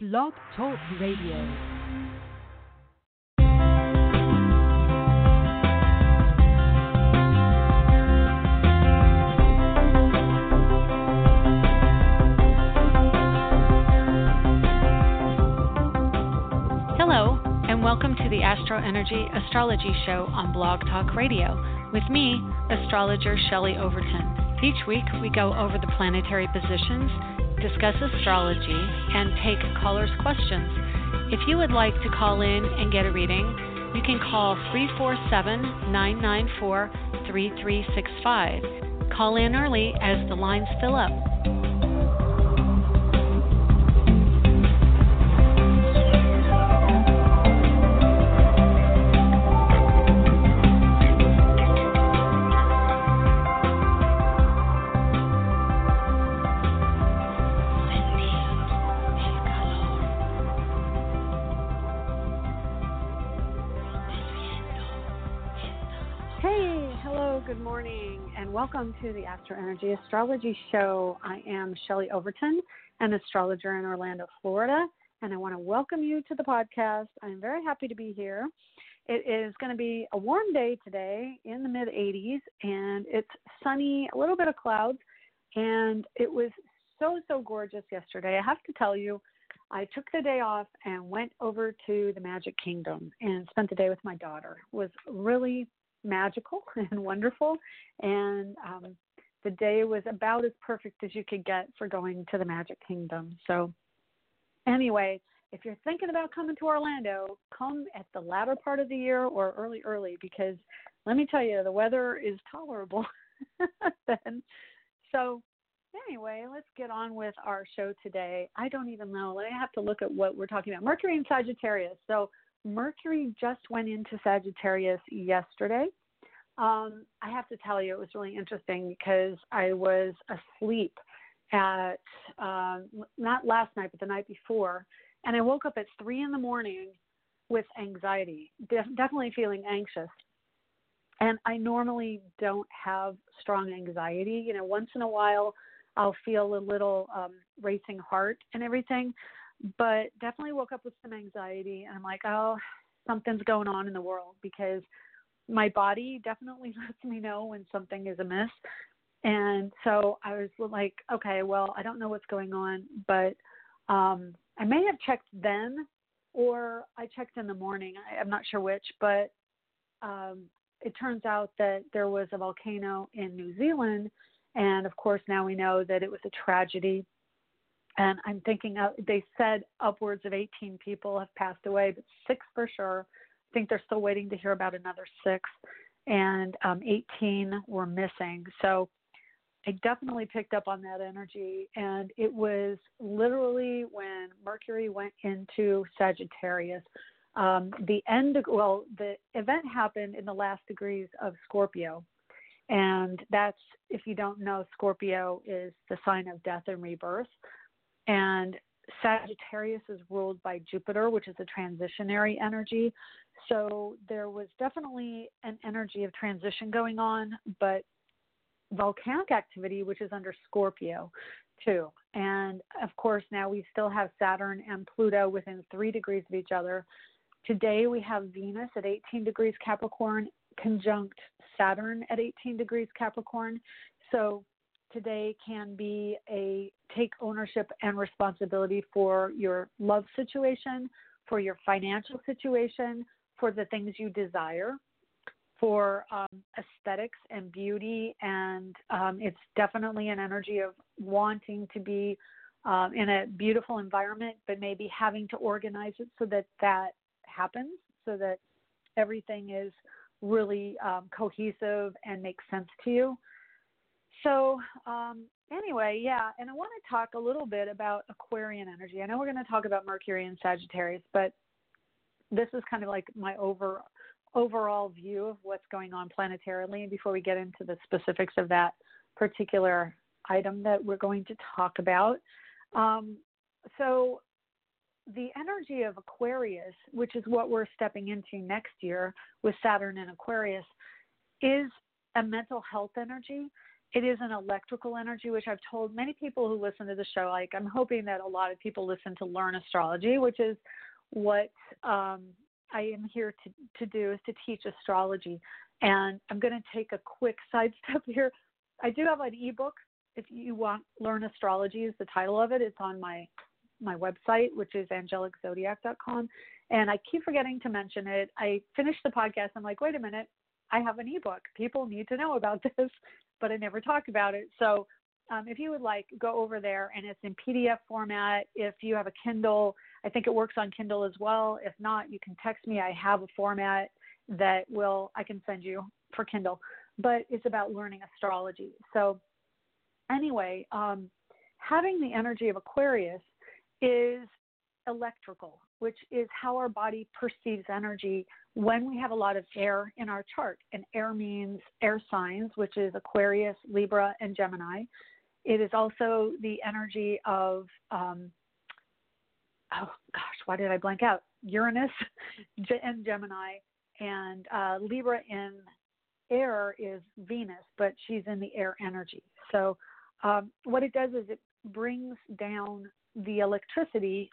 Blog Talk Radio. Hello, and welcome to the Astro Energy Astrology Show on Blog Talk Radio with me, astrologer Shelley Overton. Each week, we go over the planetary positions, discuss astrology, and take callers' questions. If you would like to call in and get a reading, you can call 347 994 3365. Call in early as the lines fill up. Welcome to the Astro Energy Astrology Show. I am Shelley Overton, an astrologer in Orlando, Florida, and I want to welcome you to the podcast. I'm very happy to be here. It is going to be a warm day today in the mid 80s, and it's sunny, a little bit of clouds, and it was so, so gorgeous yesterday. I have to tell you, I took the day off and went over to the Magic Kingdom and spent the day with my daughter. It was really magical and wonderful. And um, the day was about as perfect as you could get for going to the Magic Kingdom. So, anyway, if you're thinking about coming to Orlando, come at the latter part of the year or early, early, because let me tell you, the weather is tolerable then. So, anyway, let's get on with our show today. I don't even know. I have to look at what we're talking about. Mercury and Sagittarius. So, Mercury just went into Sagittarius yesterday. Um, I have to tell you, it was really interesting because I was asleep at um, not last night, but the night before, and I woke up at three in the morning with anxiety, def- definitely feeling anxious. And I normally don't have strong anxiety. You know, once in a while, I'll feel a little um, racing heart and everything, but definitely woke up with some anxiety and I'm like, oh, something's going on in the world because my body definitely lets me know when something is amiss. And so I was like, okay, well, I don't know what's going on, but um, I may have checked then or I checked in the morning. I, I'm not sure which, but um, it turns out that there was a volcano in New Zealand. And of course, now we know that it was a tragedy and I'm thinking uh, they said upwards of 18 people have passed away, but six for sure. I think they're still waiting to hear about another six, and um, 18 were missing. So I definitely picked up on that energy, and it was literally when Mercury went into Sagittarius. Um, the end, well, the event happened in the last degrees of Scorpio. And that's, if you don't know, Scorpio is the sign of death and rebirth. And Sagittarius is ruled by Jupiter, which is a transitionary energy. So there was definitely an energy of transition going on, but volcanic activity, which is under Scorpio, too. And of course, now we still have Saturn and Pluto within three degrees of each other. Today we have Venus at 18 degrees Capricorn conjunct Saturn at 18 degrees Capricorn. So today can be a take ownership and responsibility for your love situation, for your financial situation, for the things you desire, for um, aesthetics and beauty. And um, it's definitely an energy of wanting to be um, in a beautiful environment, but maybe having to organize it so that that happens, so that everything is really um, cohesive and makes sense to you. So, um, anyway, yeah, and I want to talk a little bit about Aquarian energy. I know we're going to talk about Mercury and Sagittarius, but this is kind of like my over overall view of what's going on planetarily before we get into the specifics of that particular item that we're going to talk about. Um, so, the energy of Aquarius, which is what we're stepping into next year with Saturn and Aquarius, is a mental health energy it is an electrical energy, which I've told many people who listen to the show. Like, I'm hoping that a lot of people listen to learn astrology, which is what um, I am here to, to do is to teach astrology. And I'm going to take a quick sidestep here. I do have an ebook. If you want, Learn Astrology is the title of it. It's on my my website, which is angeliczodiac.com. And I keep forgetting to mention it. I finished the podcast. I'm like, wait a minute, I have an ebook. People need to know about this, but I never talk about it. So um, if you would like, go over there and it's in PDF format. If you have a Kindle, I think it works on Kindle as well. If not, you can text me. I have a format that will I can send you for Kindle, but it's about learning astrology. So anyway, um, having the energy of Aquarius is electrical, which is how our body perceives energy when we have a lot of air in our chart. And air means air signs, which is Aquarius, Libra, and Gemini. It is also the energy of, um, oh gosh, why did I blank out? Uranus and Gemini, and uh, Libra in air is Venus, but she's in the air energy. So um, what it does is it brings down the electricity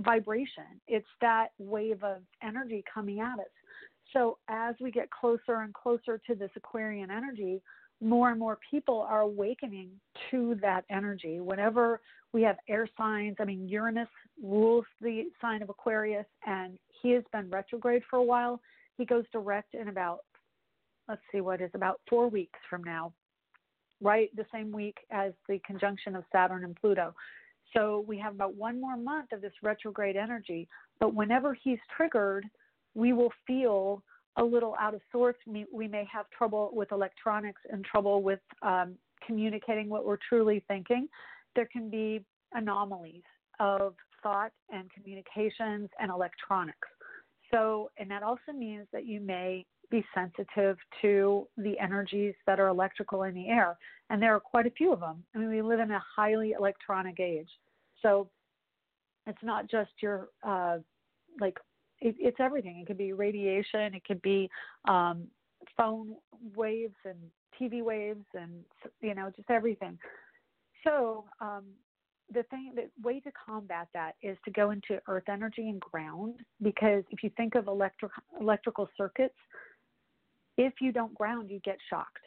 vibration. It's that wave of energy coming at us. So as we get closer and closer to this Aquarian energy, more and more people are awakening to that energy. Whenever we have air signs, I mean, Uranus rules the sign of Aquarius, and he has been retrograde for a while. He goes direct in about, let's see, what is about four weeks from now, right? The same week as the conjunction of Saturn and Pluto. So we have about one more month of this retrograde energy. But whenever he's triggered, we will feel a little out of sorts. We, may have trouble with electronics and trouble with um, communicating what we're truly thinking. There can be anomalies of thought and communications and electronics. So, and that also means that you may be sensitive to the energies that are electrical in the air. And there are quite a few of them. I mean, we live in a highly electronic age. So it's not just your, uh, like, it, it's everything. It could be radiation, it could be um, phone waves and TV waves and, you know, just everything. So, um, the thing the way to combat that is to go into earth energy and ground because if you think of electric electrical circuits if you don't ground, you get shocked.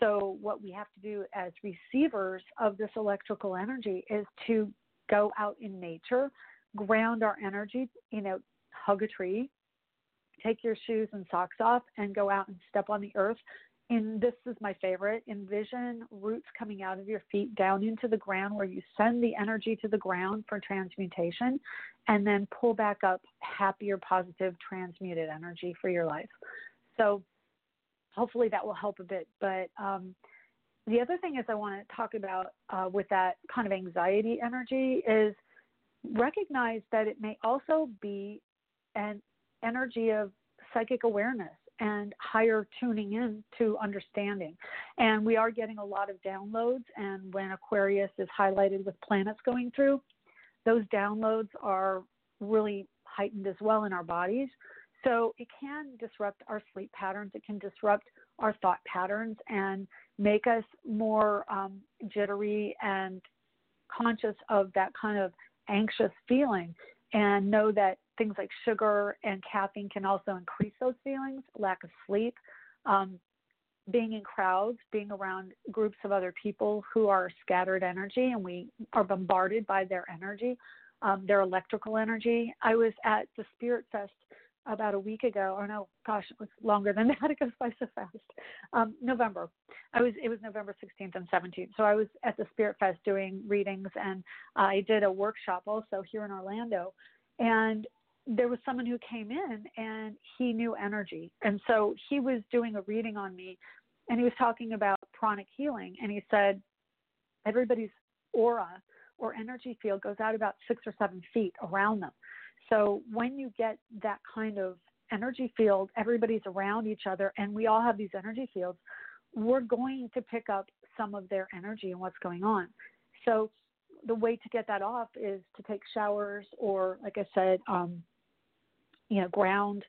So, what we have to do as receivers of this electrical energy is to go out in nature, ground our energy, you know, hug a tree, take your shoes and socks off, and go out and step on the earth. And this is my favorite envision roots coming out of your feet down into the ground where you send the energy to the ground for transmutation and then pull back up happier, positive, transmuted energy for your life. So, hopefully that will help a bit. But um, the other thing is I want to talk about uh, with that kind of anxiety energy is recognize that it may also be an energy of psychic awareness and higher tuning in to understanding. And we are getting a lot of downloads. And when Aquarius is highlighted with planets going through, those downloads are really heightened as well in our bodies. So it can disrupt our sleep patterns, it can disrupt our thought patterns and make us more um, jittery and conscious of that kind of anxious feeling. And know that things like sugar and caffeine can also increase those feelings, lack of sleep, um, being in crowds, being around groups of other people who are scattered energy, and we are bombarded by their energy, um, their electrical energy. I was at the Spirit Fest about a week ago, or no, gosh, it was longer than that. It goes by so fast. Um, November. I was. It was November 16th and 17th. So I was at the Spirit Fest doing readings, and I did a workshop also here in Orlando, and there was someone who came in and he knew energy, and so he was doing a reading on me, and he was talking about pranic healing, and he said everybody's aura or energy field goes out about six or seven feet around them. So when you get that kind of energy field, everybody's around each other, and we all have these energy fields, we're going to pick up some of their energy and what's going on. So the way to get that off is to take showers or, like I said, um, you know, ground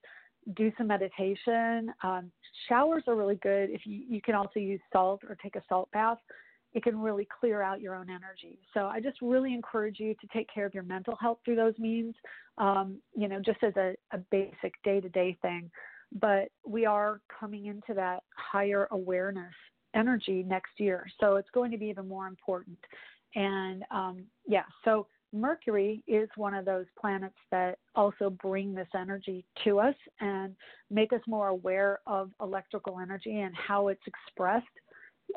do some meditation. Um, showers are really good. If you, you can also use salt or take a salt bath, it can really clear out your own energy. So I just really encourage you to take care of your mental health through those means, um, you know, just as a, a basic day to day thing. But we are coming into that higher awareness energy next year. So it's going to be even more important. And um, yeah, so Mercury is one of those planets that also bring this energy to us and make us more aware of electrical energy and how it's expressed.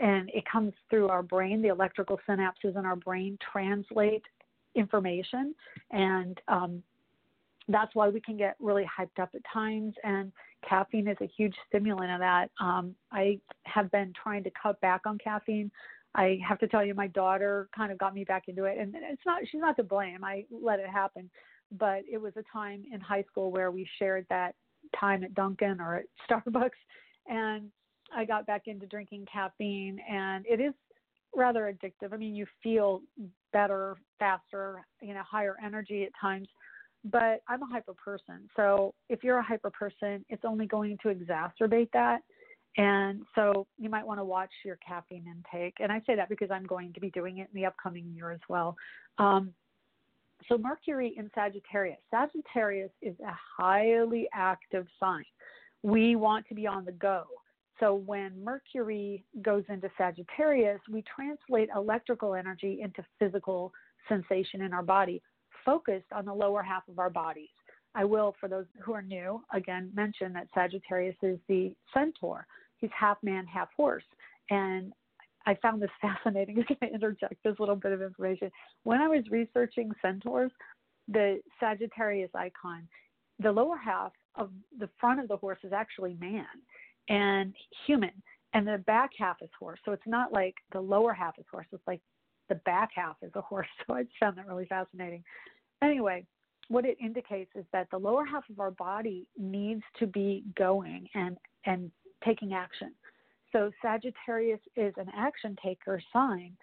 And it comes through our brain. The electrical synapses in our brain translate information, and um, that's why we can get really hyped up at times. And caffeine is a huge stimulant of that. Um, I have been trying to cut back on caffeine I have to tell you, my daughter kind of got me back into it, and it's not she's not to blame. I let it happen, but it was a time in high school where we shared that time at Dunkin' or at Starbucks, and I got back into drinking caffeine, and it is rather addictive. I mean, you feel better, faster, you know, higher energy at times. But I'm a hyper person, so if you're a hyper person, it's only going to exacerbate that. And so you might want to watch your caffeine intake. And I say that because I'm going to be doing it in the upcoming year as well. Um, so Mercury in Sagittarius. Sagittarius is a highly active sign. We want to be on the go. So when Mercury goes into Sagittarius, we translate electrical energy into physical sensation in our body, focused on the lower half of our bodies. I will, for those who are new, again mention that Sagittarius is the centaur he's half man, half horse. And I found this fascinating. I'm going to interject this little bit of information. When I was researching centaurs, the Sagittarius icon, the lower half of the front of the horse is actually man and human, and the back half is horse. So it's not like the lower half is horse, it's like the back half is a horse. So I found that really fascinating. Anyway, what it indicates is that the lower half of our body needs to be going and and taking action. So Sagittarius is an action taker sign,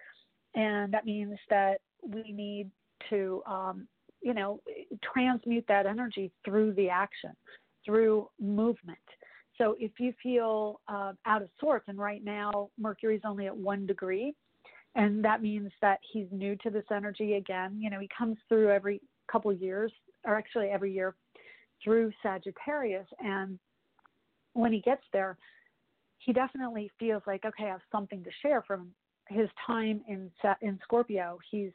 and that means that we need to, um, you know, transmute that energy through the action, through movement. So if you feel uh, out of sorts, and right now Mercury's only at one degree, and that means that he's new to this energy again. You know, he comes through every couple years, or actually every year, through Sagittarius, and when he gets there, he definitely feels like, okay, I have something to share from his time in in Scorpio. He's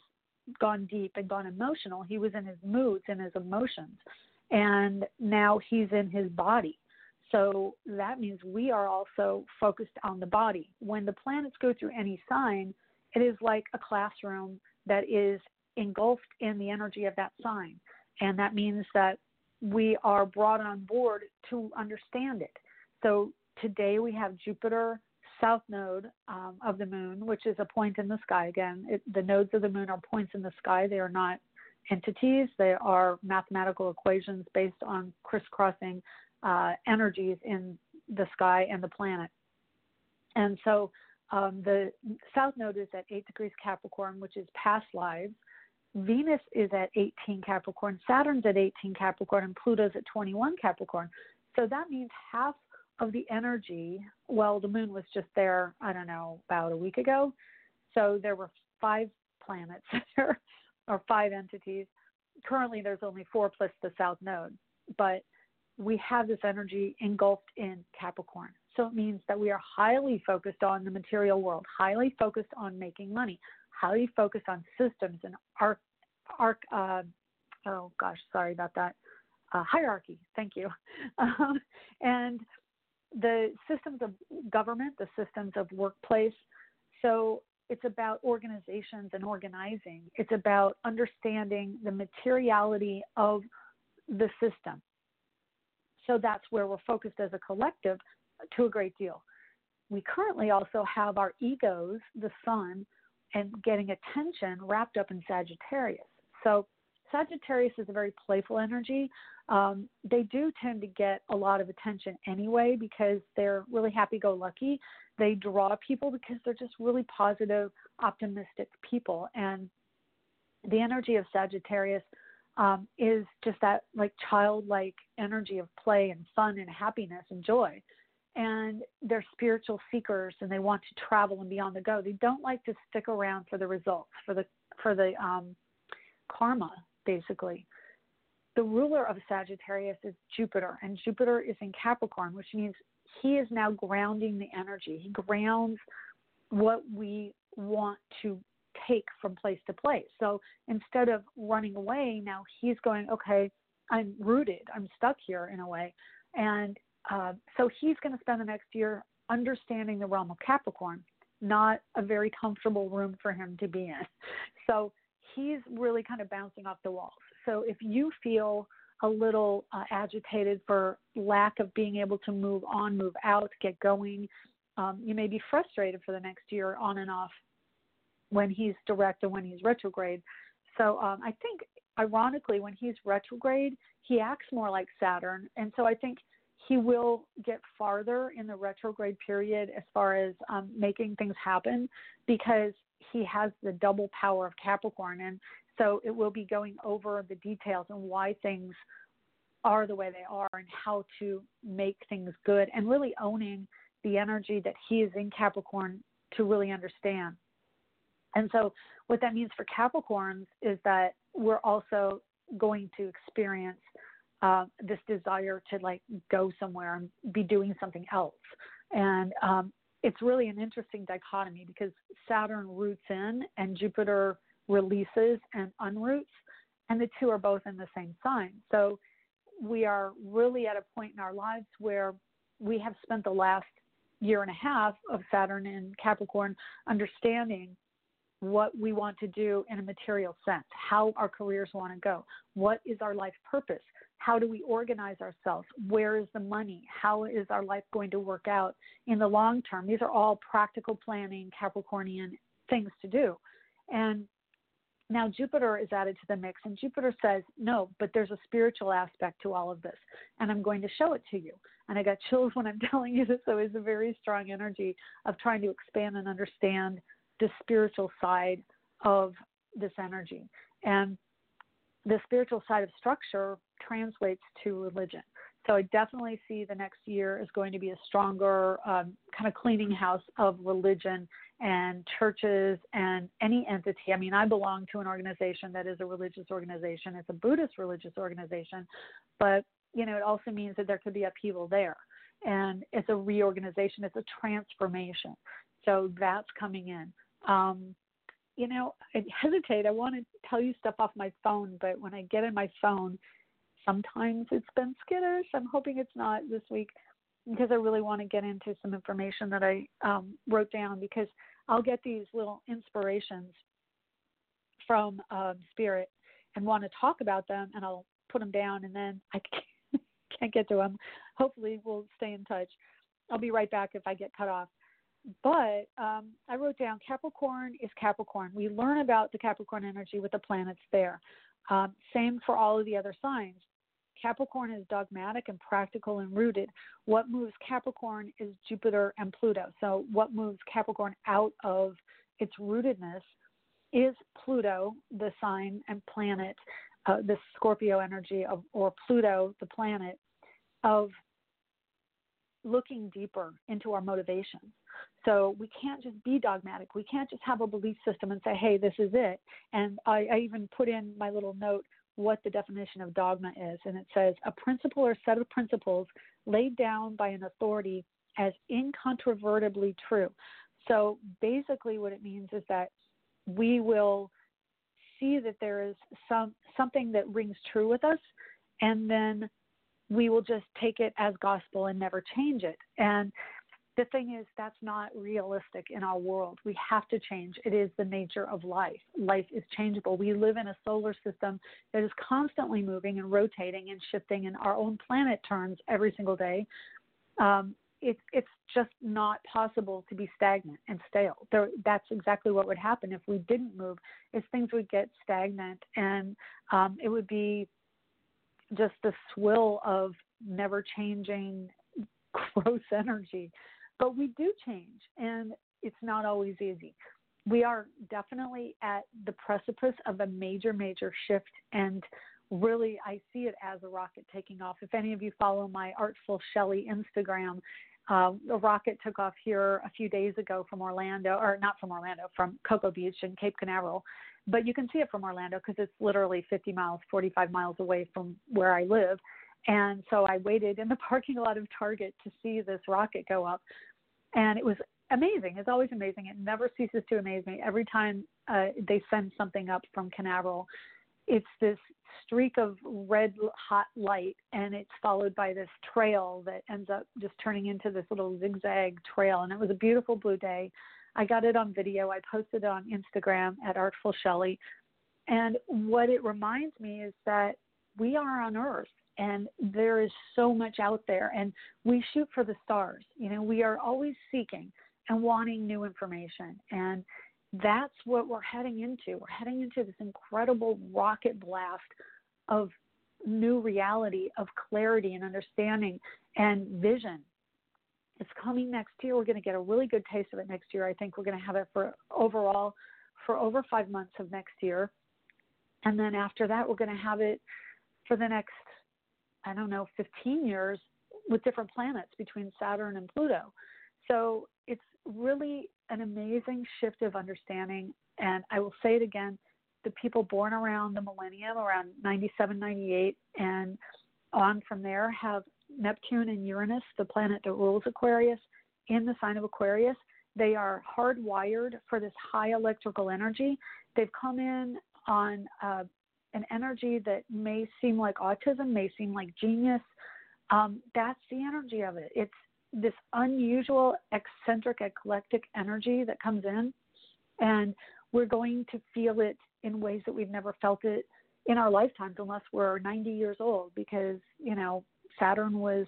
gone deep and gone emotional. He was in his moods and his emotions, and now he's in his body. So that means we are also focused on the body. When the planets go through any sign, it is like a classroom that is engulfed in the energy of that sign. And that means that we are brought on board to understand it. So today we have Jupiter south node um, of the moon, which is a point in the sky. Again, it, the nodes of the moon are points in the sky. They are not entities. They are mathematical equations based on crisscrossing uh, energies in the sky and the planet. And so um, the south node is at 8 degrees Capricorn, which is past lives. Venus is at 18 Capricorn, Saturn's at 18 Capricorn, and Pluto's at 21 Capricorn. So that means half of the energy, well, the moon was just there, I don't know, about a week ago. So there were five planets there, or five entities. Currently, there's only four plus the south node, but we have this energy engulfed in Capricorn. So it means that we are highly focused on the material world, highly focused on making money, highly focused on systems and arc, arc uh, oh gosh, sorry about that, uh, hierarchy. Thank you. Um, and the systems of government, the systems of workplace. So it's about organizations and organizing. It's about understanding the materiality of the system. So that's where we're focused as a collective to a great deal. We currently also have our egos, the sun, and getting attention wrapped up in Sagittarius. So Sagittarius is a very playful energy. Um, they do tend to get a lot of attention anyway because they're really happy go lucky. They draw people because they're just really positive, optimistic people. And the energy of Sagittarius um, is just that like childlike energy of play and fun and happiness and joy. And they're spiritual seekers and they want to travel and be on the go. They don't like to stick around for the results, for the for the um, karma, basically. The ruler of Sagittarius is Jupiter, and Jupiter is in Capricorn, which means he is now grounding the energy. He grounds what we want to take from place to place. So instead of running away, now he's going, okay, I'm rooted, I'm stuck here in a way. And uh, so he's going to spend the next year understanding the realm of Capricorn, not a very comfortable room for him to be in. So he's really kind of bouncing off the walls. So if you feel a little uh, agitated for lack of being able to move on, move out, get going, um, you may be frustrated for the next year on and off when he's direct and when he's retrograde. So um, I think, ironically, when he's retrograde, he acts more like Saturn. And so I think he will get farther in the retrograde period as far as um, making things happen because he has the double power of Capricorn. And so it will be going over the details and why things are the way they are and how to make things good and really owning the energy that he is in Capricorn to really understand. And so, what that means for Capricorns is that we're also going to experience uh, this desire to like go somewhere and be doing something else. And um, it's really an interesting dichotomy because Saturn roots in and Jupiter releases and unroots, and the two are both in the same sign. So we are really at a point in our lives where we have spent the last year and a half of Saturn in Capricorn understanding what we want to do in a material sense, how our careers want to go, what is our life purpose, how do we organize ourselves, where is the money, how is our life going to work out in the long term. These are all practical planning, Capricornian things to do. And now Jupiter is added to the mix, and Jupiter says, No, but there's a spiritual aspect to all of this, and I'm going to show it to you. And I got chills when I'm telling you this, so it's a very strong energy of trying to expand and understand the spiritual side of this energy. And the spiritual side of structure translates to religion. So I definitely see the next year is going to be a stronger um, kind of cleaning house of religion and churches and any entity. I mean, I belong to an organization that is a religious organization. It's a Buddhist religious organization, but you know, it also means that there could be upheaval there. And it's a reorganization, it's a transformation. So that's coming in. Um, you know, I hesitate. I want to tell you stuff off my phone, but when I get in my phone, sometimes it's been skittish. I'm hoping it's not this week because I really want to get into some information that I um, wrote down because I'll get these little inspirations from um, Spirit and want to talk about them, and I'll put them down, and then I can't get to them. Hopefully, we'll stay in touch. I'll be right back if I get cut off. But um, I wrote down Capricorn is Capricorn. We learn about the Capricorn energy with the planets there. Um, same for all of the other signs. Capricorn is dogmatic and practical and rooted. What moves Capricorn is Jupiter and Pluto. So, what moves Capricorn out of its rootedness is Pluto, the sign and planet, uh, the Scorpio energy of, or Pluto, the planet, of looking deeper into our motivations. So we can't just be dogmatic. We can't just have a belief system and say, hey, this is it. And I, I even put in my little note what the definition of dogma is. And it says a principle or set of principles laid down by an authority as incontrovertibly true. So basically, what it means is that we will see that there is some something that rings true with us, and then we will just take it as gospel and never change it. And the thing is, that's not realistic in our world. We have to change. It is the nature of life. Life is changeable. We live in a solar system that is constantly moving and rotating and shifting, and our own planet turns every single day. Um, it's it's just not possible to be stagnant and stale. There, that's exactly what would happen if we didn't move. Is things would get stagnant, and um, it would be just the swill of never changing gross energy. But we do change, and it's not always easy. We are definitely at the precipice of a major, major shift, and really I see it as a rocket taking off. If any of you follow my Artful Shelley Instagram, uh, a rocket took off here a few days ago from Orlando, or not from Orlando, from Cocoa Beach in Cape Canaveral. But you can see it from Orlando because it's literally 50 miles, 45 miles away from where I live. And so I waited in the parking lot of Target to see this rocket go up. And it was amazing. It's always amazing. It never ceases to amaze me. Every time uh, they send something up from Canaveral, it's this streak of red hot light and it's followed by this trail that ends up just turning into this little zigzag trail and it was a beautiful blue day i got it on video i posted it on instagram at artful Shelley. and what it reminds me is that we are on earth and there is so much out there and we shoot for the stars you know we are always seeking and wanting new information and that's what we're heading into. We're heading into this incredible rocket blast of new reality, of clarity and understanding and vision. It's coming next year. We're going to get a really good taste of it next year. I think we're going to have it for overall for over five months of next year. And then after that, we're going to have it for the next, I don't know, 15 years with different planets between Saturn and Pluto. So it's really an amazing shift of understanding. And I will say it again the people born around the millennium, around 97, 98, and on from there, have Neptune and Uranus, the planet that rules Aquarius, in the sign of Aquarius. They are hardwired for this high electrical energy. They've come in on uh, an energy that may seem like autism, may seem like genius. Um, that's the energy of it. It's this unusual, eccentric, eclectic energy that comes in, and we're going to feel it in ways that we've never felt it in our lifetimes unless we're 90 years old because you know Saturn was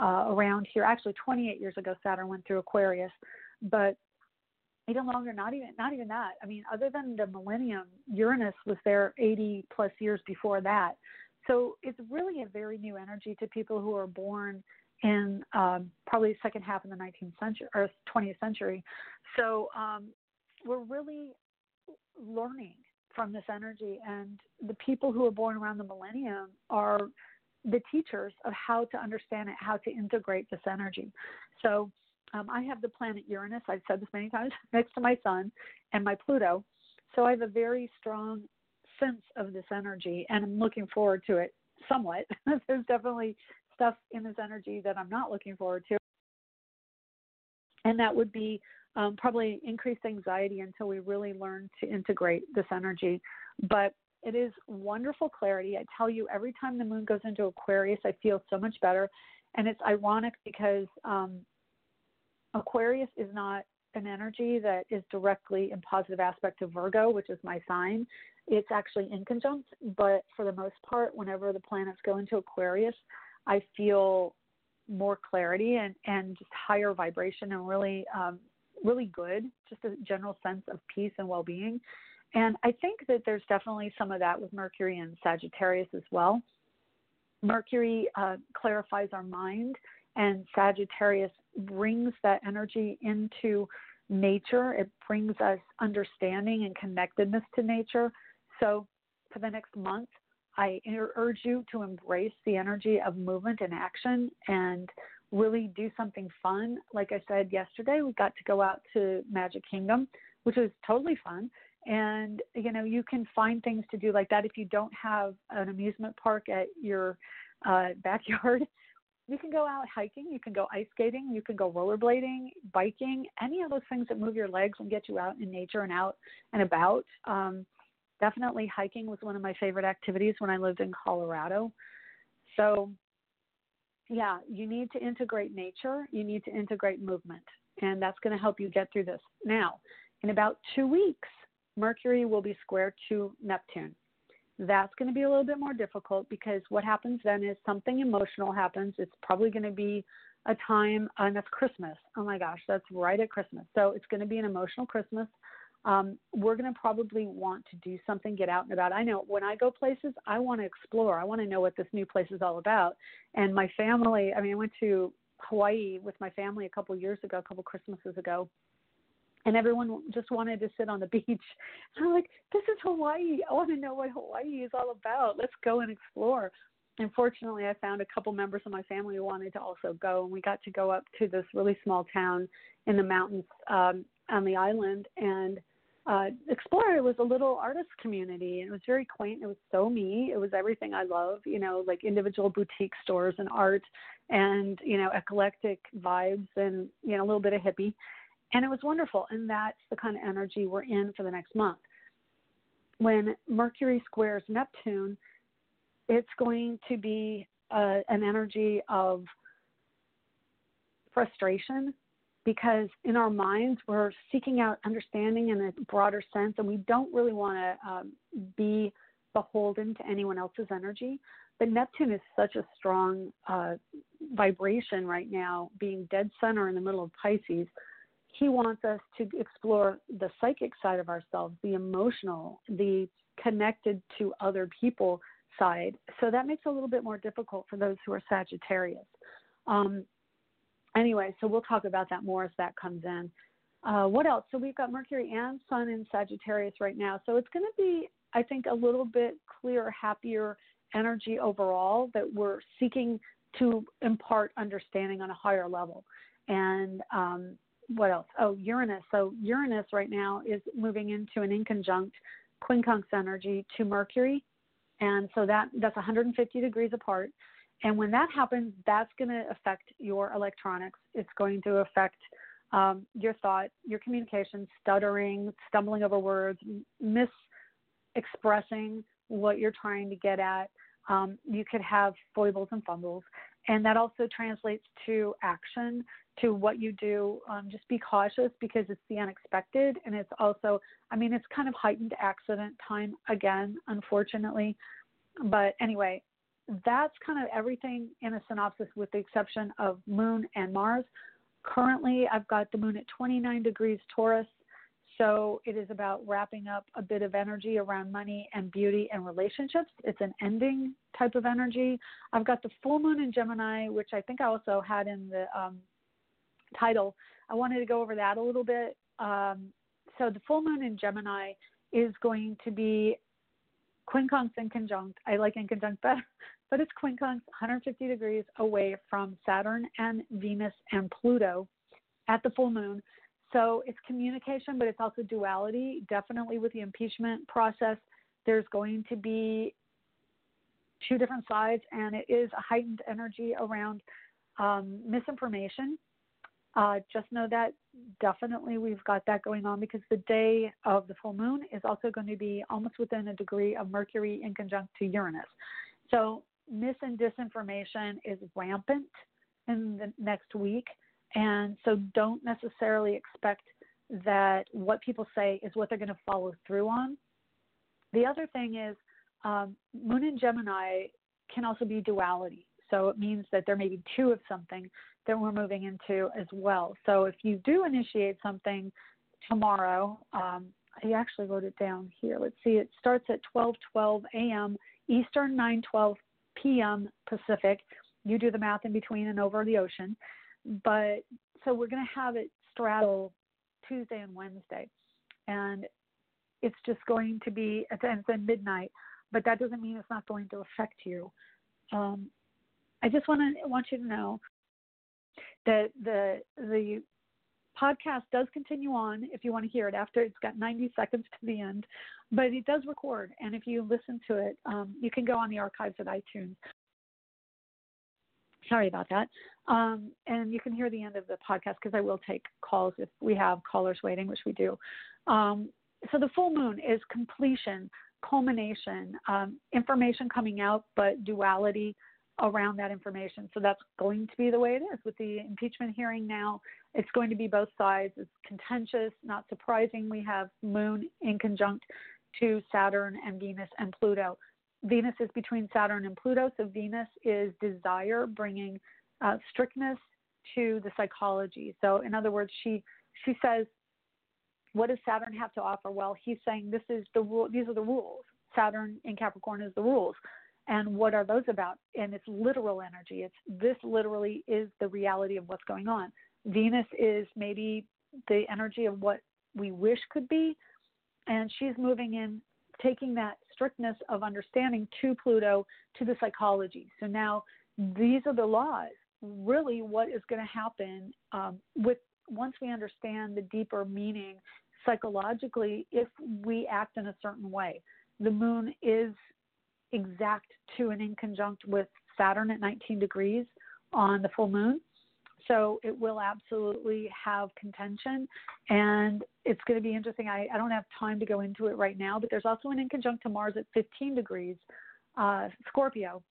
uh, around here actually 28 years ago Saturn went through Aquarius but even longer not even not even that I mean other than the millennium Uranus was there 80 plus years before that so it's really a very new energy to people who are born in um, probably the second half of the 19th century or 20th century. So um, we're really learning from this energy, and the people who are born around the millennium are the teachers of how to understand it, how to integrate this energy. So um, I have the planet Uranus, I've said this many times, next to my sun and my Pluto. So I have a very strong sense of this energy, and I'm looking forward to it somewhat. There's definitely stuff in this energy that I'm not looking forward to. And that would be um, probably increased anxiety until we really learn to integrate this energy. But it is wonderful clarity. I tell you, every time the moon goes into Aquarius, I feel so much better. And it's ironic because um, Aquarius is not an energy that is directly in positive aspect to Virgo, which is my sign. It's actually in conjunct, but for the most part, whenever the planets go into Aquarius, I feel more clarity and, and just higher vibration and really, um, really good, just a general sense of peace and well being. And I think that there's definitely some of that with Mercury and Sagittarius as well. Mercury uh, clarifies our mind, and Sagittarius brings that energy into nature. It brings us understanding and connectedness to nature. So, for the next month, I urge you to embrace the energy of movement and action and really do something fun. Like I said yesterday, we got to go out to Magic Kingdom, which was totally fun. And you know, you can find things to do like that if you don't have an amusement park at your uh, backyard. You can go out hiking, you can go ice skating, you can go rollerblading, biking, any of those things that move your legs and get you out in nature and out and about. Um, definitely hiking was one of my favorite activities when I lived in Colorado. So, yeah, you need to integrate nature, you need to integrate movement, and that's going to help you get through this. Now, in about two weeks, Mercury will be square to Neptune. That's going to be a little bit more difficult because what happens then is something emotional happens. It's probably going to be a time, and that's Christmas. Oh my gosh, that's right at Christmas. So it's going to be an emotional Christmas um, we're going to probably want to do something, get out and about. I know when I go places, I want to explore. I want to know what this new place is all about. And my family, I mean, I went to Hawaii with my family a couple years ago, a couple Christmases ago. And everyone just wanted to sit on the beach. And I'm like, this is Hawaii. I want to know what Hawaii is all about. Let's go and explore. And fortunately, I found a couple members of my family who wanted to also go, and we got to go up to this really small town in the mountains um, on the island and uh, explore. It was a little artist community, and it was very quaint. It was so me. It was everything I love, you know, like individual boutique stores and art, and you know, eclectic vibes, and you know, a little bit of hippie and it was wonderful. And that's the kind of energy we're in for the next month. When Mercury squares Neptune, it's going to be uh, an energy of frustration because in our minds we're seeking out understanding in a broader sense and we don't really want to um, be beholden to anyone else's energy but neptune is such a strong uh, vibration right now being dead center in the middle of pisces he wants us to explore the psychic side of ourselves, the emotional, the connected to other people side. So that makes it a little bit more difficult for those who are Sagittarius. Um, anyway, so we'll talk about that more as that comes in. Uh, what else? So we've got Mercury and Sun in Sagittarius right now. So it's going to be, I think, a little bit clearer, happier energy overall that we're seeking to impart understanding on a higher level. And um, what else? Oh, Uranus. So Uranus right now is moving into an inconjunct quincunx energy to Mercury, and so that that's 150 degrees apart. And when that happens, that's going to affect your electronics. It's going to affect um, your thought, your communication, stuttering, stumbling over words, misexpressing what you're trying to get at. Um, you could have foibles and fumbles. And that also translates to action to what you do. Um, just be cautious because it's the unexpected, and it's also, I mean, it's kind of heightened accident time again, unfortunately. But anyway, that's kind of everything in a synopsis, with the exception of Moon and Mars. Currently, I've got the Moon at 29 degrees Taurus. So it is about wrapping up a bit of energy around money and beauty and relationships. It's an ending type of energy. I've got the full moon in Gemini, which I think I also had in the um, title. I wanted to go over that a little bit. Um, so the full moon in Gemini is going to be quincunx and conjunct. I like inconjunct better, but it's quincunx 150 degrees away from Saturn and Venus and Pluto at the full moon. So it's communication, but it's also duality. Definitely with the impeachment process, there's going to be two different sides, and it is a heightened energy around um, misinformation uh, just know that definitely we've got that going on because the day of the full moon is also going to be almost within a degree of Mercury in conjunct to Uranus. So mis and disinformation is rampant in the next week. And so don't necessarily expect that what people say is what they're going to follow through on. The other thing is um, Moon in Gemini can also be duality. So it means that there may be two of something that we're moving into as well. So if you do initiate something tomorrow, um, I actually wrote it down here. Let's see, it starts at 12:12 a.m. Eastern, 9:12 p.m. Pacific. You do the math in between and over the ocean, but so we're going to have it straddle Tuesday and Wednesday, and it's just going to be at, at midnight. But that doesn't mean it's not going to affect you. Um, I just want to want you to know that the the podcast does continue on if you want to hear it after it's got 90 seconds to the end, but it does record. And if you listen to it, um, you can go on the archives at iTunes. Sorry about that. Um, and you can hear the end of the podcast because I will take calls if we have callers waiting, which we do. Um, so the full moon is completion, culmination, um, information coming out, but duality around that information. So that's going to be the way it is with the impeachment hearing now. It's going to be both sides. It's contentious, not surprising. We have Moon in conjunct to Saturn and Venus and Pluto. Venus is between Saturn and Pluto, so Venus is desire, bringing uh, strictness to the psychology. So, in other words, she she says, "What does Saturn have to offer?" Well, he's saying this is the rule. These are the rules. Saturn in Capricorn is the rules. And what are those about? And it's literal energy. It's this literally is the reality of what's going on. Venus is maybe the energy of what we wish could be. And she's moving in, taking that strictness of understanding to Pluto to the psychology. So now these are the laws. Really, what is going to happen um, with once we understand the deeper meaning psychologically if we act in a certain way. The moon is exact to and in conjunct with Saturn at 19 degrees on the full moon. So it will absolutely have contention. And it's going to be interesting. I, I don't have time to go into it right now, but there's also an inconjunct to Mars at 15 degrees, uh, Scorpio.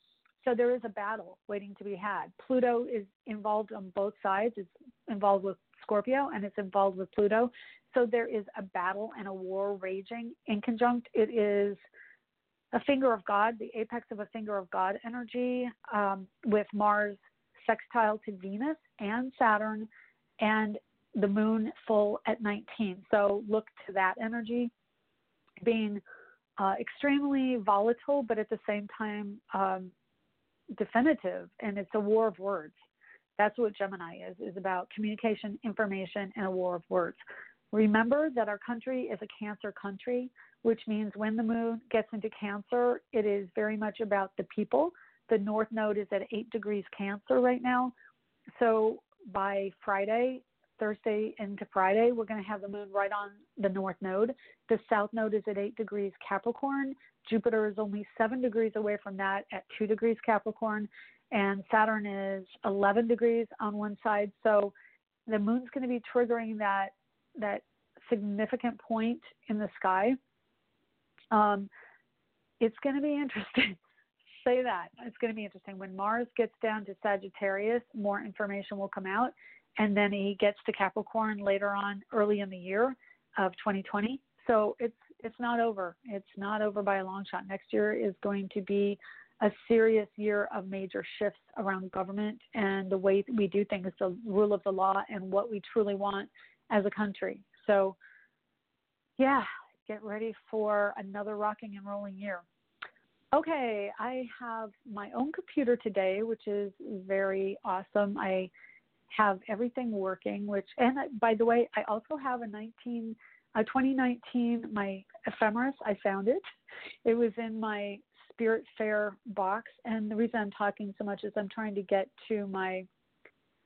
So there is a battle waiting to be had. Pluto is involved on both sides. It's involved with Scorpio and it's involved with Pluto. So there is a battle and a war raging in conjunct. It is a finger of God, the apex of a finger of God energy um, with Mars sextile to Venus and Saturn and the moon full at 19. So look to that energy being uh, extremely volatile, but at the same time um, definitive. And it's a war of words. That's what Gemini is, is about communication, information, and a war of words. Remember that our country is a cancer country, which means when the moon gets into cancer, it is very much about the people. The north node is at 8 degrees cancer right now. So by Friday, Thursday into Friday, we're going to have the moon right on the north node. The south node is at 8 degrees Capricorn. Jupiter is only 7 degrees away from that at 2 degrees Capricorn. And Saturn is 11 degrees on one side. So the moon's going to be triggering that that significant point in the sky. Um, it's going to be interesting. Say that. It's going to be interesting. When Mars gets down to Sagittarius, more information will come out. And then he gets to Capricorn later on, early in the year of 2020. So it's it's not over. It's not over by a long shot. Next year is going to be a serious year of major shifts around government and the way we do things, the rule of the law, and what we truly want as a country. So, yeah, get ready for another rocking and rolling year. Okay, I have my own computer today, which is very awesome. I have everything working, which, and by the way, I also have a 19, a 2019, my ephemeris. I found it. It was in my Spirit Fair box, and the reason I'm talking so much is I'm trying to get to my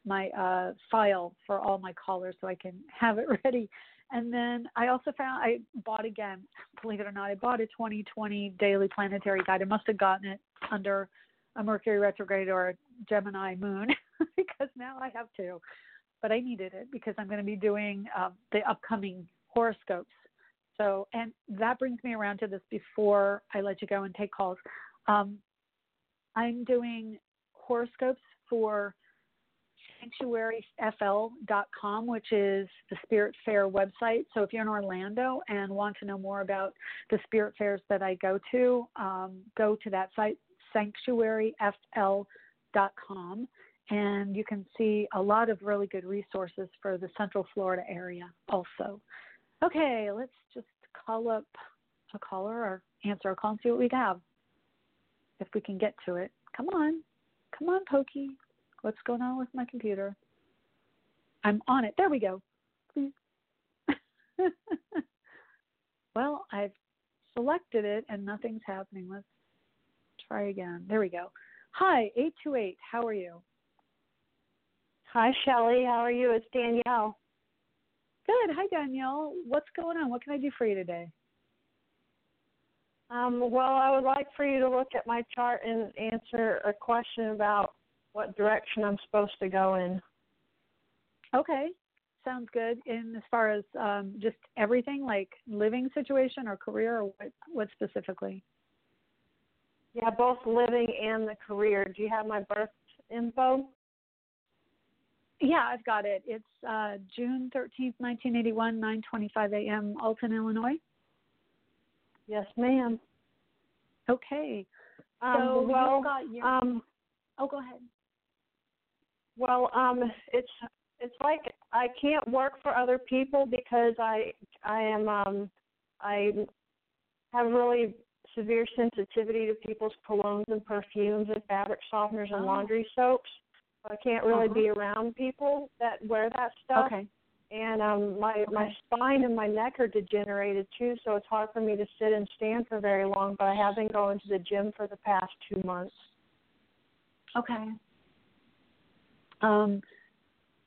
my uh, file for all my callers so I can have it ready. And then I also found I bought again, believe it or not, I bought a 2020 daily planetary guide. I must have gotten it under a Mercury retrograde or a Gemini moon because now I have two. But I needed it because I'm going to be doing um, the upcoming horoscopes. So, and that brings me around to this before I let you go and take calls. Um, I'm doing horoscopes for sanctuaryfl.com, which is the Spirit Fair website. So if you're in Orlando and want to know more about the Spirit Fairs that I go to, um, go to that site, sanctuaryfl.com, and you can see a lot of really good resources for the Central Florida area also. Okay, let's just call up a caller or answer a call and see what we have. If we can get to it. Come on. Come on, Pokey. What's going on with my computer? I'm on it. There we go. Please. well, I've selected it and nothing's happening. Let's try again. There we go. Hi, 828. How are you? Hi, Shelley. How are you? It's Danielle. Good. Hi, Danielle. What's going on? What can I do for you today? Um, well, I would like for you to look at my chart and answer a question about what direction I'm supposed to go in. Okay, sounds good. In as far as um, just everything, like living situation or career, or what, what specifically? Yeah, both living and the career. Do you have my birth info? Yeah, I've got it. It's uh, June 13th, 1981, 9:25 a.m. Alton, Illinois. Yes, ma'am. Okay. Um, so well, your... um, oh, go ahead. Well, um, it's it's like I can't work for other people because I I am um I have really severe sensitivity to people's colognes and perfumes and fabric softeners and oh. laundry soaps. So I can't really uh-huh. be around people that wear that stuff. Okay. and um my okay. my spine and my neck are degenerated too so it's hard for me to sit and stand for very long but i have been going to the gym for the past two months okay um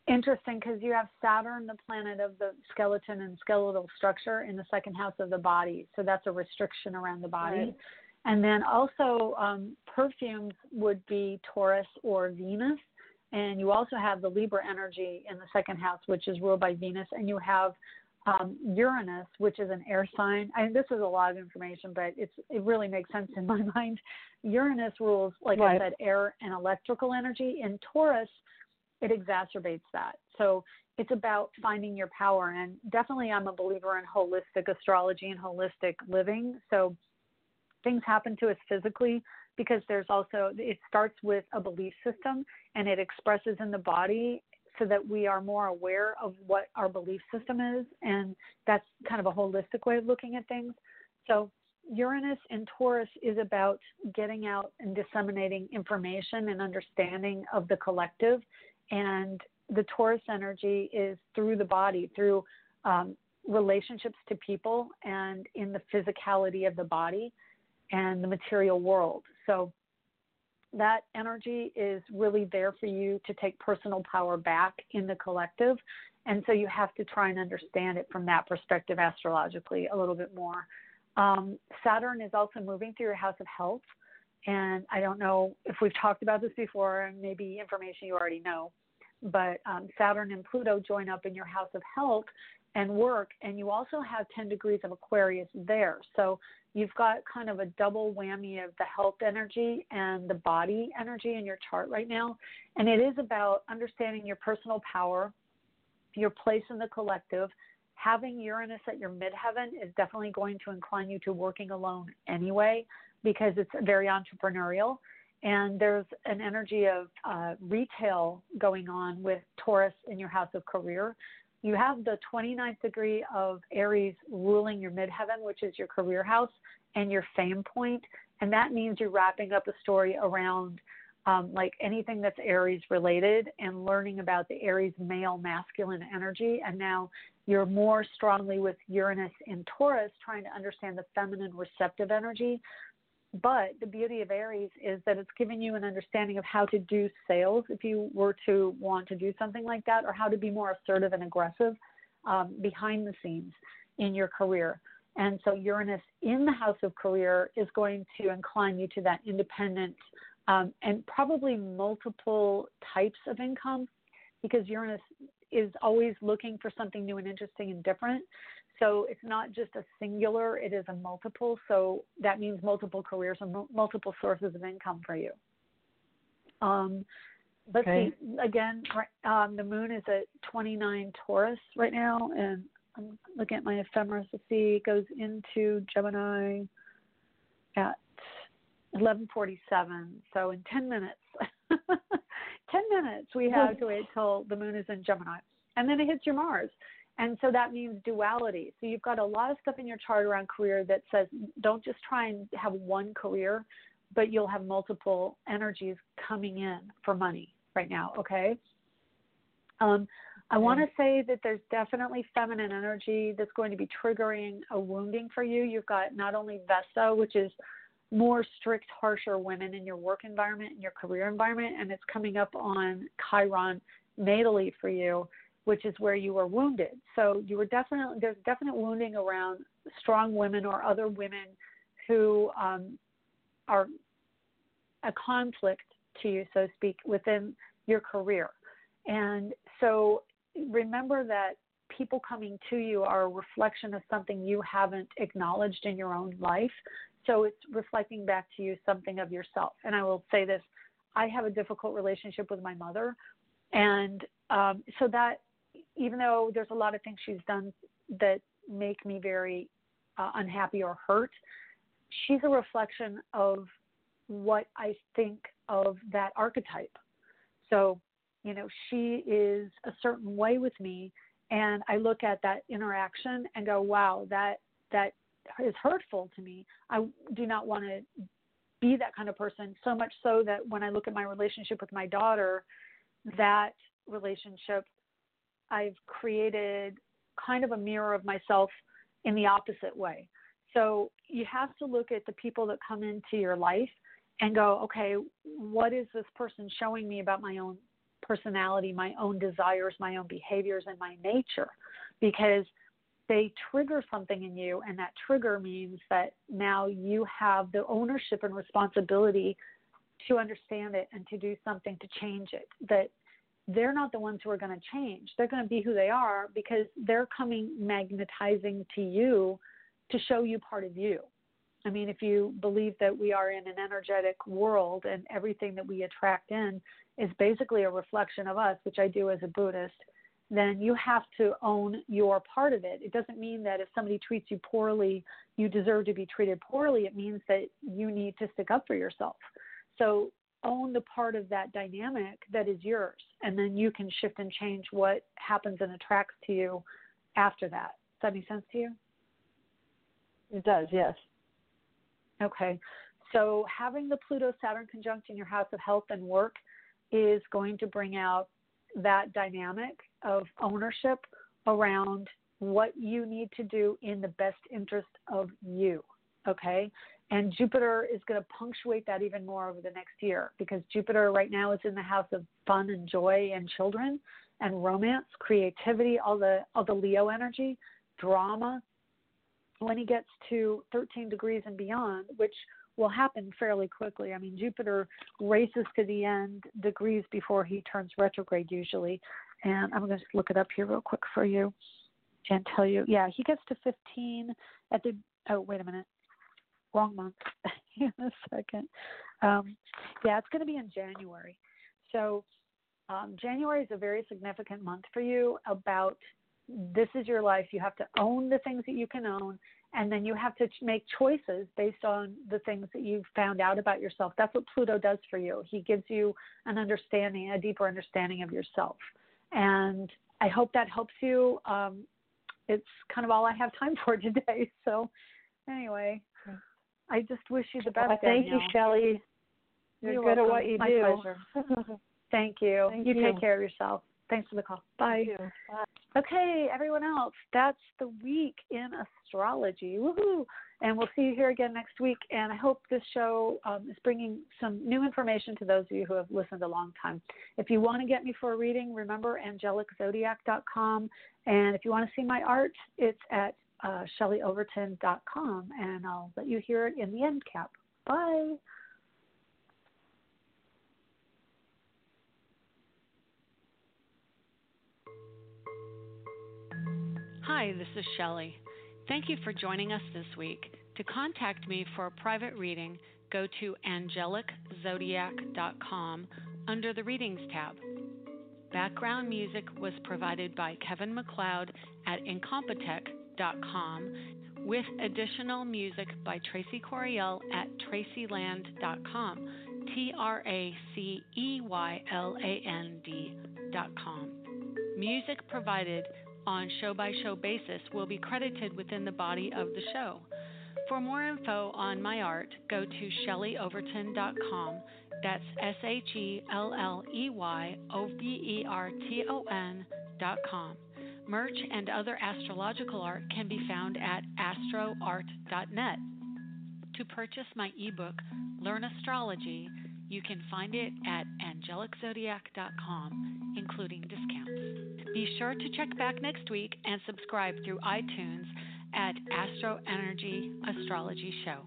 interesting because you have saturn the planet of the skeleton and skeletal structure in the second house of the body so that's a restriction around the body right. and then also um perfumes would be taurus or venus and you also have the Libra energy in the second house, which is ruled by Venus, and you have um, Uranus, which is an air sign. I mean, this is a lot of information, but it's it really makes sense in my mind. Uranus rules, like right. I said, air and electrical energy. In Taurus, it exacerbates that. So it's about finding your power. And definitely, I'm a believer in holistic astrology and holistic living. So things happen to us physically because there's also it starts with a belief system and it expresses in the body so that we are more aware of what our belief system is and that's kind of a holistic way of looking at things so uranus in taurus is about getting out and disseminating information and understanding of the collective and the taurus energy is through the body through um, relationships to people and in the physicality of the body and the material world. So that energy is really there for you to take personal power back in the collective. And so you have to try and understand it from that perspective astrologically a little bit more. Um, Saturn is also moving through your house of health. And I don't know if we've talked about this before, and maybe information you already know, but um, Saturn and Pluto join up in your house of health and work, and you also have 10 degrees of Aquarius there. So you've got kind of a double whammy of the health energy and the body energy in your chart right now. And it is about understanding your personal power, your place in the collective. Having Uranus at your midheaven is definitely going to incline you to working alone anyway, because it's very entrepreneurial. And there's an energy of uh, retail going on with Taurus in your house of career. You have the 29th degree of Aries ruling your midheaven, which is your career house and your fame point, and that means you're wrapping up a story around um, like anything that's Aries related and learning about the Aries male masculine energy. And now you're more strongly with Uranus in Taurus, trying to understand the feminine receptive energy, but the beauty of Aries is that it's giving you an understanding of how to do sales if you were to want to do something like that, or how to be more assertive and aggressive um, behind the scenes in your career. And so Uranus in the house of career is going to incline you to that independent um, and probably multiple types of income because Uranus is always looking for something new and interesting and different. So it's not just a singular, it is a multiple. So that means multiple careers and multiple sources of income for you. Um, let's okay. see, again, um, the moon is at 29 Taurus right now, and I'm looking at my ephemeris to see it goes into Gemini at 11:47. So in 10 minutes, 10 minutes we have to wait till the moon is in Gemini, and then it hits your Mars. And so that means duality. So you've got a lot of stuff in your chart around career that says don't just try and have one career, but you'll have multiple energies coming in for money right now, okay? Um, I want to say that there's definitely feminine energy that's going to be triggering a wounding for you. You've got not only Vesta, which is more strict, harsher women in your work environment and your career environment, and it's coming up on Chiron natally for you which is where you were wounded. So you were definitely there's definite wounding around strong women or other women who um, are a conflict to you, so to speak, within your career. And so remember that people coming to you are a reflection of something you haven't acknowledged in your own life. So it's reflecting back to you something of yourself. And I will say this I have a difficult relationship with my mother. And um, so that even though there's a lot of things she's done that make me very uh, unhappy or hurt, she's a reflection of what I think of that archetype. So, you know, she is a certain way with me, and I look at that interaction and go, "Wow, that that is hurtful to me. I do not want to be that kind of person." So much so that when I look at my relationship with my daughter, that relationship I've created kind of a mirror of myself in the opposite way. So you have to look at the people that come into your life and go, okay, what is this person showing me about my own personality, my own desires, my own behaviors, and my nature? Because they trigger something in you, and that trigger means that now you have the ownership and responsibility to understand it and to do something to change it. That they're not the ones who are going to change. They're going to be who they are because they're coming magnetizing to you to show you part of you. I mean, if you believe that we are in an energetic world and everything that we attract in is basically a reflection of us, which I do as a Buddhist, then you have to own your part of it. It doesn't mean that if somebody treats you poorly, you deserve to be treated poorly. It means that you need to stick up for yourself. So own the part of that dynamic that is yours, and then you can shift and change what happens and attracts to you after that. Does that make sense to you? It does, yes. Okay. So having the Pluto Saturn conjunct in your house of health and work is going to bring out that dynamic of ownership around what you need to do in the best interest of you. Okay. And Jupiter is going to punctuate that even more over the next year because Jupiter right now is in the house of fun and joy and children and romance, creativity, all the all the Leo energy, drama. When he gets to 13 degrees and beyond, which will happen fairly quickly. I mean, Jupiter races to the end degrees before he turns retrograde usually. And I'm going to look it up here real quick for you and tell you. Yeah, he gets to 15 at the. Oh, wait a minute wrong month in a second. Um, yeah, it's going to be in January. So um, January is a very significant month for you. About this is your life. You have to own the things that you can own, and then you have to make choices based on the things that you've found out about yourself. That's what Pluto does for you. He gives you an understanding, a deeper understanding of yourself. And I hope that helps you. Um, it's kind of all I have time for today. So, anyway, I just wish you the best. Well, thank Danielle. you, Shelley. You're, You're good welcome. at what you My do. pleasure. Thank you. Thank you, you. take care of yourself. Thanks for the call. Bye. Bye. Okay, everyone else, that's the week in astrology. Woohoo! And we'll see you here again next week. And I hope this show um, is bringing some new information to those of you who have listened a long time. If you want to get me for a reading, remember angeliczodiac.com. And if you want to see my art, it's at uh, shelleyoverton.com. And I'll let you hear it in the end cap. Bye. Hi, this is Shelley. Thank you for joining us this week. To contact me for a private reading, go to angeliczodiac.com under the Readings tab. Background music was provided by Kevin MacLeod at with additional music by Tracey Coriel at traceyland.com. T R A C E Y L A N D.com. Music provided on show by show basis will be credited within the body of the show. For more info on my art, go to shelleyoverton.com. That's S H E L L E Y O V E R T O N.com. Merch and other astrological art can be found at astroart.net. To purchase my ebook, Learn Astrology, you can find it at angeliczodiac.com, including discounts. Be sure to check back next week and subscribe through iTunes at Astro Energy Astrology Show.